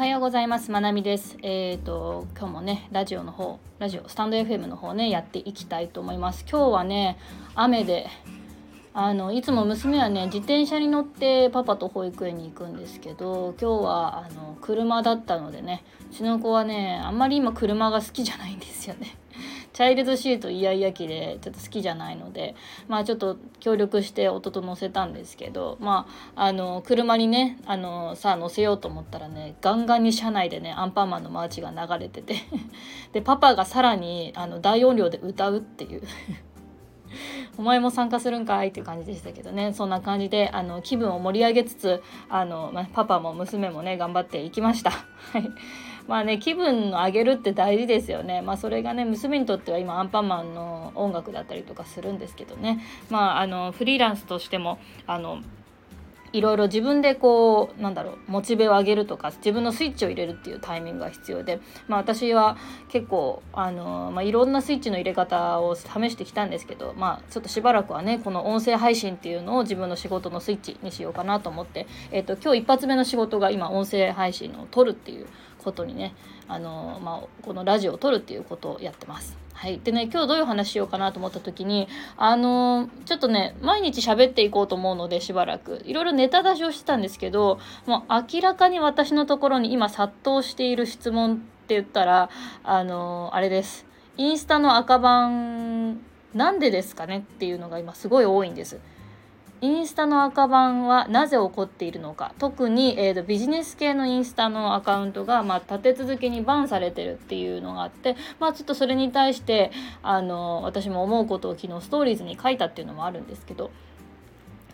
はようございます。まなみです。えっ、ー、と今日もねラジオの方、ラジオスタンド FM の方ねやっていきたいと思います。今日はね雨であのいつも娘はね自転車に乗ってパパと保育園に行くんですけど今日はあの車だったのでねうちの子はねあんまり今車が好きじゃないんですよね。チャイルドシートイヤイヤ期でちょっと好きじゃないのでまあちょっと協力して夫と乗せたんですけどまああの車にねあのさあ乗せようと思ったらねガンガンに車内でねアンパンマンのマーチが流れてて でパパがさらにあの大音量で歌うっていう。お前も参加するんかいっていう感じでしたけどね。そんな感じであの気分を盛り上げつつあの、まあ、パパも娘もね頑張っていきました。はい。まあね気分を上げるって大事ですよね。まあそれがね娘にとっては今アンパンマンの音楽だったりとかするんですけどね。まああのフリーランスとしてもあのいろいろ自分でこうなんだろうモチベを上げるとか自分のスイッチを入れるっていうタイミングが必要で、まあ、私は結構あの、まあ、いろんなスイッチの入れ方を試してきたんですけど、まあ、ちょっとしばらくはねこの音声配信っていうのを自分の仕事のスイッチにしようかなと思って、えーと、今日一発目の仕事が今音声配信を撮るっていうことにねあの、まあ、このラジオを撮るっていうことをやってます。はい、でね今日どういう話しようかなと思った時にあのちょっとね毎日喋っていこうと思うのでしばらく。いろいろネタ出しをしてたんですけどもう明らかに私のところに今殺到している質問って言ったらあのあれです。インスタの赤番なんでですかねっていうのが今すごい多いんです。インスタの赤番はなぜ起こっているのか。特に、えーと、ビジネス系のインスタのアカウントが、まあ、立て続けにバンされてるっていうのがあって、まあ、ちょっとそれに対してあの私も思うことを昨日ストーリーズに書いたっていうのもあるんですけど。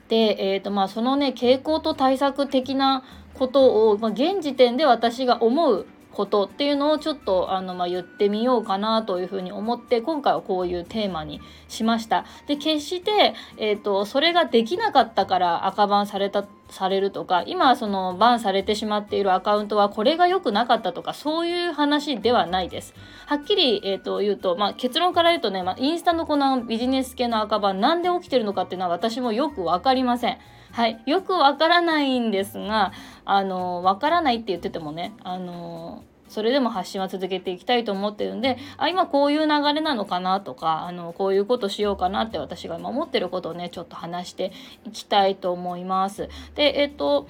で、えーとまあ、そのね傾向と対策的なことを、まあ、現時点で私が思うことっていうのをちょっとあの、まあ、言ってみようかなというふうに思って今回はこういうテーマにしました。で決して、えーと、それができなかったから赤バンされたされるとか今そのバンされてしまっているアカウントはこれが良くなかったとかそういう話ではないです。はっきり、えーと、言うと、まあ、結論から言うとね、まあ、インスタのこのビジネス系の赤バンなんで起きてるのかっていうのは私もよく分かりません。はい、よくわからないんですがあのわからないって言っててもねあのそれでも発信は続けていきたいと思ってるんであ今こういう流れなのかなとかあのこういうことしようかなって私が今思ってることをねちょっと話していきたいと思います。でえっと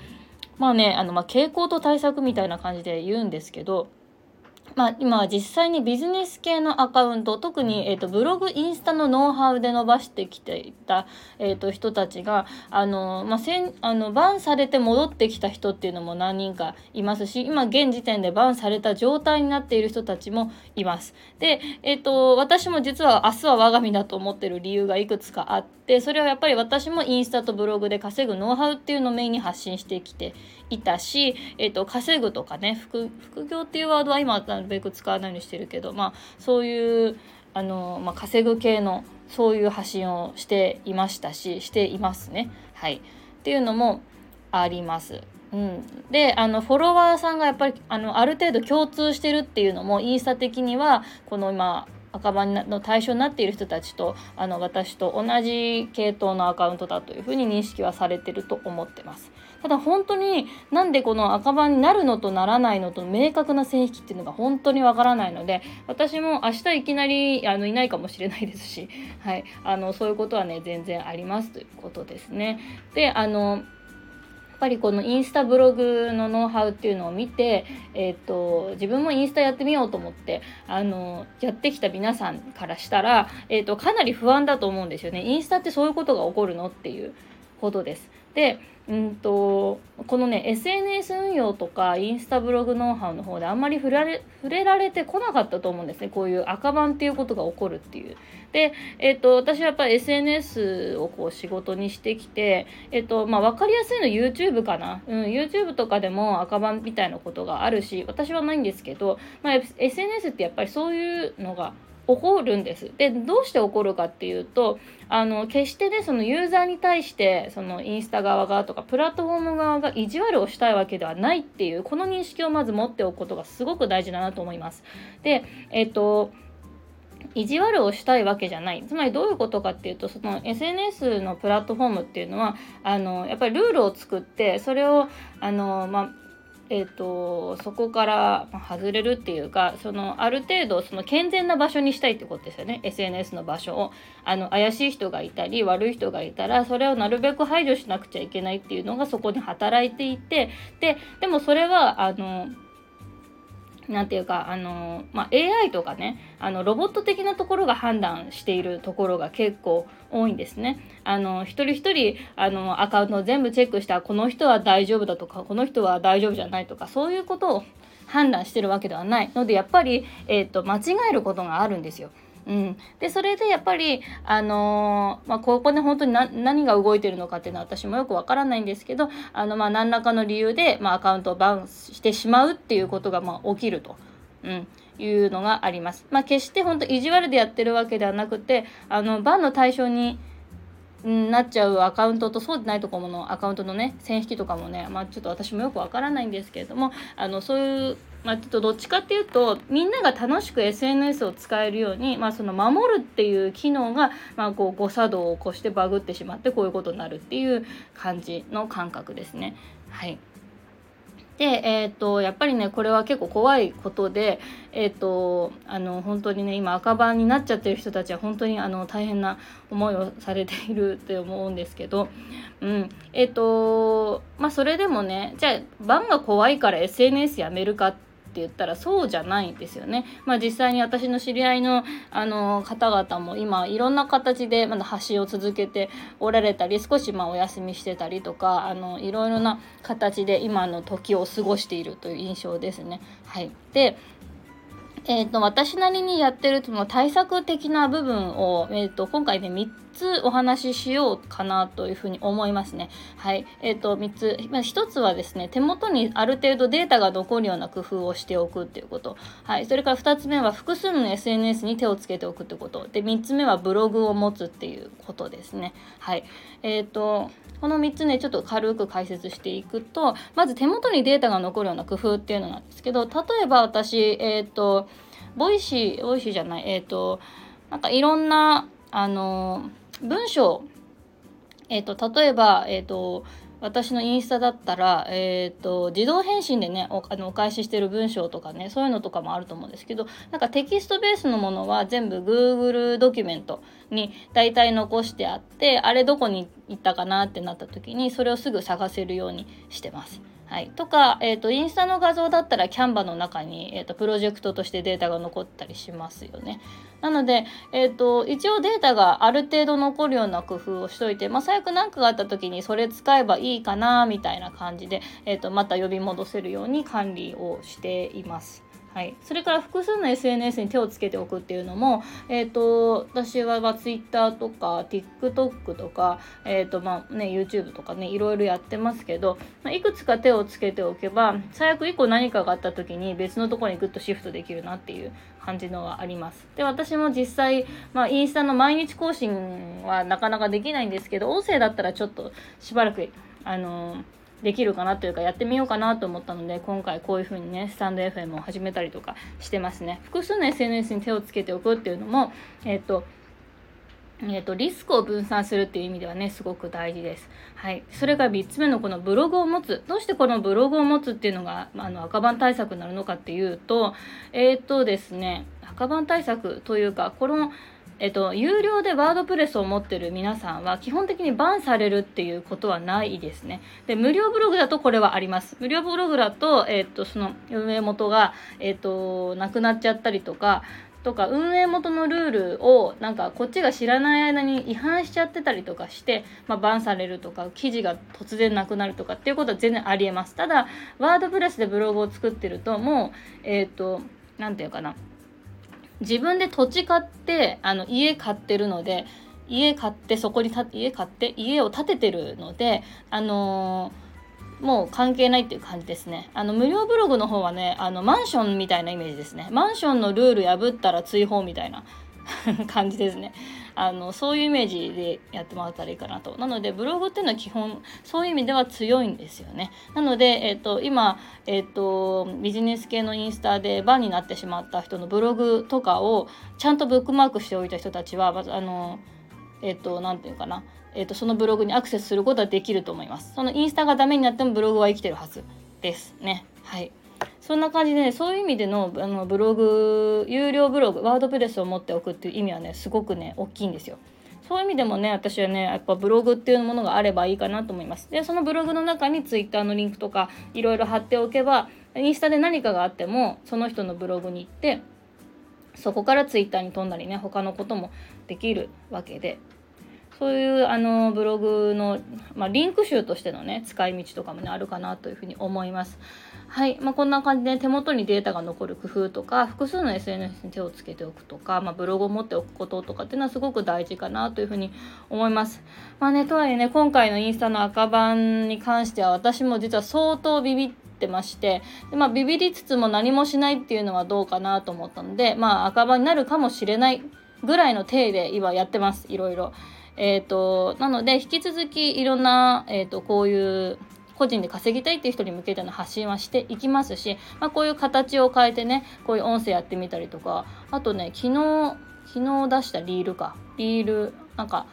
まあねあの、まあ、傾向と対策みたいな感じで言うんですけどまあ、今実際にビジネス系のアカウント特に、えーと、ブログインスタのノウハウで伸ばしてきていた、えーと、人たちがあの、まあ、せんあのバンされて戻ってきた人っていうのも何人かいますし今現時点でバンされた状態になっている人たちもいます。で、えーと、私も実は明日は我が身だと思ってる理由がいくつかあってそれはやっぱり私もインスタとブログで稼ぐノウハウっていうのをメインに発信してきていたし、えー、と稼ぐとかね副副業っていうワードは今るべく使わないようにしてるけど、まあ、そういうあの、まあ、稼ぐ系のそういう発信をしていましたししていますね。はい、っていうのもあります。うん、であのフォロワーさんがやっぱりあのある程度共通してるっていうのもインスタ的にはこの今赤番の対象になっている人たちとあの私と同じ系統のアカウントだというふうに認識はされてると思ってます。ただ本当になんでこの赤番になるのとならないのと明確な線引きっていうのが本当にわからないので私も明日いきなりあのいないかもしれないですし、はい、あのそういうことはね全然ありますということですね。であのやっぱりこのインスタブログのノウハウっていうのを見て、えーと、自分もインスタやってみようと思ってあのやってきた皆さんからしたら、えーと、かなり不安だと思うんですよね。インスタってそういうことが起こるのっていうことです。でうんとこのね SNS 運用とかインスタブログノウハウの方であんまり触れ触れられてこなかったと思うんですねこういう赤番っていうことが起こるっていう。で、えーと、私はやっぱり SNS をこう仕事にしてきて、えーとまあ、分かりやすいの YouTube かな、うん、YouTube とかでも赤番みたいなことがあるし私はないんですけど、まあ、SNS ってやっぱりそういうのが起こるんです。でどうして起こるかっていうとあの決してねそのユーザーに対してそのインスタ側がとかプラットフォーム側が意地悪をしたいわけではないっていうこの認識をまず持っておくことがすごく大事だなと思います。でえっ、と意地悪をしたいわけじゃないつまりどういうことかっていうとその SNS のプラットフォームっていうのはあのやっぱりルールを作ってそれをあの、まあえーと、そこから外れるっていうかそのある程度その健全な場所にしたいってことですよね。SNS の場所を。あの怪しい人がいたり悪い人がいたらそれをなるべく排除しなくちゃいけないっていうのがそこに働いていて。ででもそれはあのなんていうかあの、まあ、AI とかねあのロボット的なところが判断しているところが結構多いんですね。あの一人一人あのアカウントを全部チェックしたこの人は大丈夫だとかこの人は大丈夫じゃないとかそういうことを判断してるわけではないのでやっぱり、えーと間違えることがあるんですよ。うん、でそれでやっぱり、あのー、まあ、ここで本当に何が動いてるのかっていうのは私もよくわからないんですけどあの、まあ、何らかの理由で、まあ、アカウントをバンしてしまうっていうことが、まあ、起きると。うんいうのがあります。まあ、決して本当意地悪でやってるわけではなくてあのバンの対象になっちゃうアカウントとそうでないところのアカウントのね線引きとかもね、まあ、ちょっと私もよくわからないんですけれどもあのそういうまあ、ちょっとどっちかっていうとみんなが楽しく SNS を使えるように、まあ、その守るっていう機能が、まあ、こう誤作動を起こしてバグってしまってこういうことになるっていう感じの感覚ですね。はいで、えーと、やっぱりねこれは結構怖いことで、えーと、あの本当にね今赤番になっちゃってる人たちは本当にあの大変な思いをされているって思うんですけど、うん。えーとまあ、それでもねじゃあバンが怖いから SNS やめるかってって言ったらそうじゃないんですよね。まあ、実際に私の知り合いのあの方々も今いろんな形でまだ発信を続けておられたり少しまお休みしてたりとかあのいろいろな形で今の時を過ごしているという印象ですね。はい、でえーと、私なりにやってるその対策的な部分を、えーと、今回ね3つお話ししようかなというふうに思いますね。はい。えっ、ー、と3つ、まあ、1つはですね手元にある程度データが残るような工夫をしておくっていうこと。はい。それから2つ目は複数の SNS に手をつけておくってこと。で3つ目はブログを持つっていうことですね。はい。えっ、ー、とこの3つねちょっと軽く解説していくとまず手元にデータが残るような工夫っていうのなんですけど例えば私えっ、ー、とボイシーボイシーじゃないえっ、ー、となんかいろんなあの文章えっ、ー、と例えばえっ、と私のインスタだったら、えーと、自動返信でねおあのお返ししてる文章とかねそういうのとかもあると思うんですけどなんかテキストベースのものは全部 Google ドキュメントに大体残してあってあれどこに行ったかなってなった時にそれをすぐ探せるようにしてます。はい、とか、えーと、インスタの画像だったらキャンバの中に、えーと、プロジェクトとしてデータが残ったりしますよね。なので、えーと、一応データがある程度残るような工夫をしといて、まあ、最悪何かがあった時にそれ使えばいいかなみたいな感じで、えー、とまた呼び戻せるように管理をしています。はい、それから複数の SNS に手をつけておくっていうのも、えーと、私は、ま、Twitter とか TikTok とか、えーとまあね、YouTube とかねいろいろやってますけど、まあ、いくつか手をつけておけば最悪1個何かがあった時に別のところにグッとシフトできるなっていう感じのはあります。で私も実際、まあ、インスタの毎日更新はなかなかできないんですけど音声だったらちょっとしばらくあのーできるかなというかやってみようかなと思ったので今回こういう風にねスタンド FM を始めたりとかしてますね。複数の SNS に手をつけておくっていうのもえっ、とえーと、リスクを分散するっていう意味ではねすごく大事です。はい、それが3つ目のこのブログを持つ。どうしてこのブログを持つっていうのがあの赤番対策になるのかっていうとえっ、とですね赤番対策というかこのえっと、有料でワードプレスを持ってる皆さんは基本的にバンされるっていうことはないですね。で、無料ブログだとこれはあります。無料ブログだと、えっと、その運営元が、えっと、なくなっちゃったりとか、とか運営元のルールをなんかこっちが知らない間に違反しちゃってたりとかして、まあ、バンされるとか記事が突然なくなるとかっていうことは全然ありえますただワードプレスでブログを作ってるともうえっ、ー、と何て言うかな自分で土地買ってあの家買ってるので家買ってそこに家買って家を建ててるのであのー、もう関係ないっていう感じですね。あの無料ブログの方はねあのマンションみたいなイメージですね。マンションのルール破ったら追放みたいな 感じですね。あのそういうイメージでやってもらったらいいかなと。なのでブログっていうのは基本そういう意味では強いんですよね。なので、えーと、今、えーと、ビジネス系のインスタでバンになってしまった人のブログとかをちゃんとブックマークしておいた人たちはまずあのえっ、ー、と何て言うかな、えーとそのブログにアクセスすることはできると思います。そのインスタがダメになってもブログは生きてるはずですね。はいそんな感じで、ね、そういう意味でのあのブログ有料ブログワードプレスを持っておくっていう意味はねすごくね大きいんですよ。そういう意味でもね私はねやっぱブログっていうものがあればいいかなと思います。でそのブログの中に Twitter のリンクとかいろいろ貼っておけばインスタで何かがあってもその人のブログに行ってそこから Twitter に飛んだりね他のこともできるわけでそういうあのブログの、まあ、リンク集としてのね使い道とかもねあるかなというふうに思います。はい、まあ、こんな感じで手元にデータが残る工夫とか複数の SNS に手をつけておくとか、まあ、ブログを持っておくこととかっていうのはすごく大事かなというふうに思います。まあね、とはいえね今回のインスタの赤番に関しては私も実は相当ビビってましてで、まあ、ビビりつつも何もしないっていうのはどうかなと思ったので、まあ、赤番になるかもしれないぐらいの体で今やってますいろいろ。えーと、なので引き続きいろんな、えーと、こういう個人で稼ぎたいっていう人に向けての発信はしていきますし、まあ、こういう形を変えてねこういう音声やってみたりとかあとね昨日昨日出したリールかリールなんか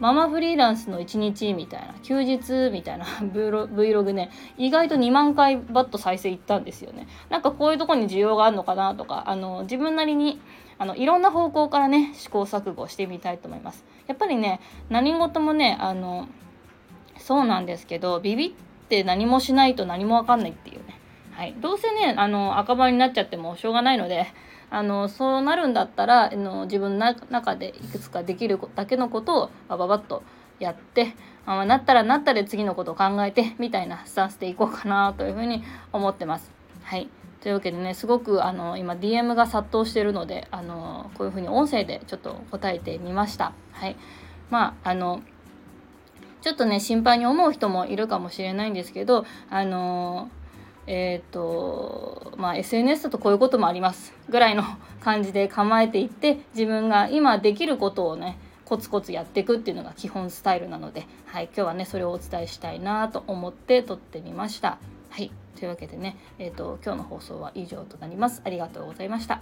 ママフリーランスの1日みたいな休日みたいな Vlog ね。意外と2万回バッと再生いったんですよね。なんかこういうとこに需要があるのかなとかあの自分なりにあのいろんな方向からね試行錯誤してみたいと思います。やっぱりね何事もねあのそうなんですけどビビって何もしないと何も分かんないっていうね。はい、どうせねあの赤羽になっちゃってもしょうがないのであのそうなるんだったらあの自分の中でいくつかできるだけのことをバババッとやってあなったらなったで次のことを考えてみたいなスタンスでいこうかなというふうに思ってます。はいというわけでねすごくあの今 DM が殺到してるのであのこういうふうに音声でちょっと答えてみました。はいまああのちょっとね心配に思う人もいるかもしれないんですけどあのえっ、ー、とまあ SNS だとこういうこともありますぐらいの感じで構えていって自分が今できることをねコツコツやっていくっていうのが基本スタイルなので、はい、今日はねそれをお伝えしたいなと思って撮ってみました。はいというわけでね、えーと、今日の放送は以上となります。ありがとうございました。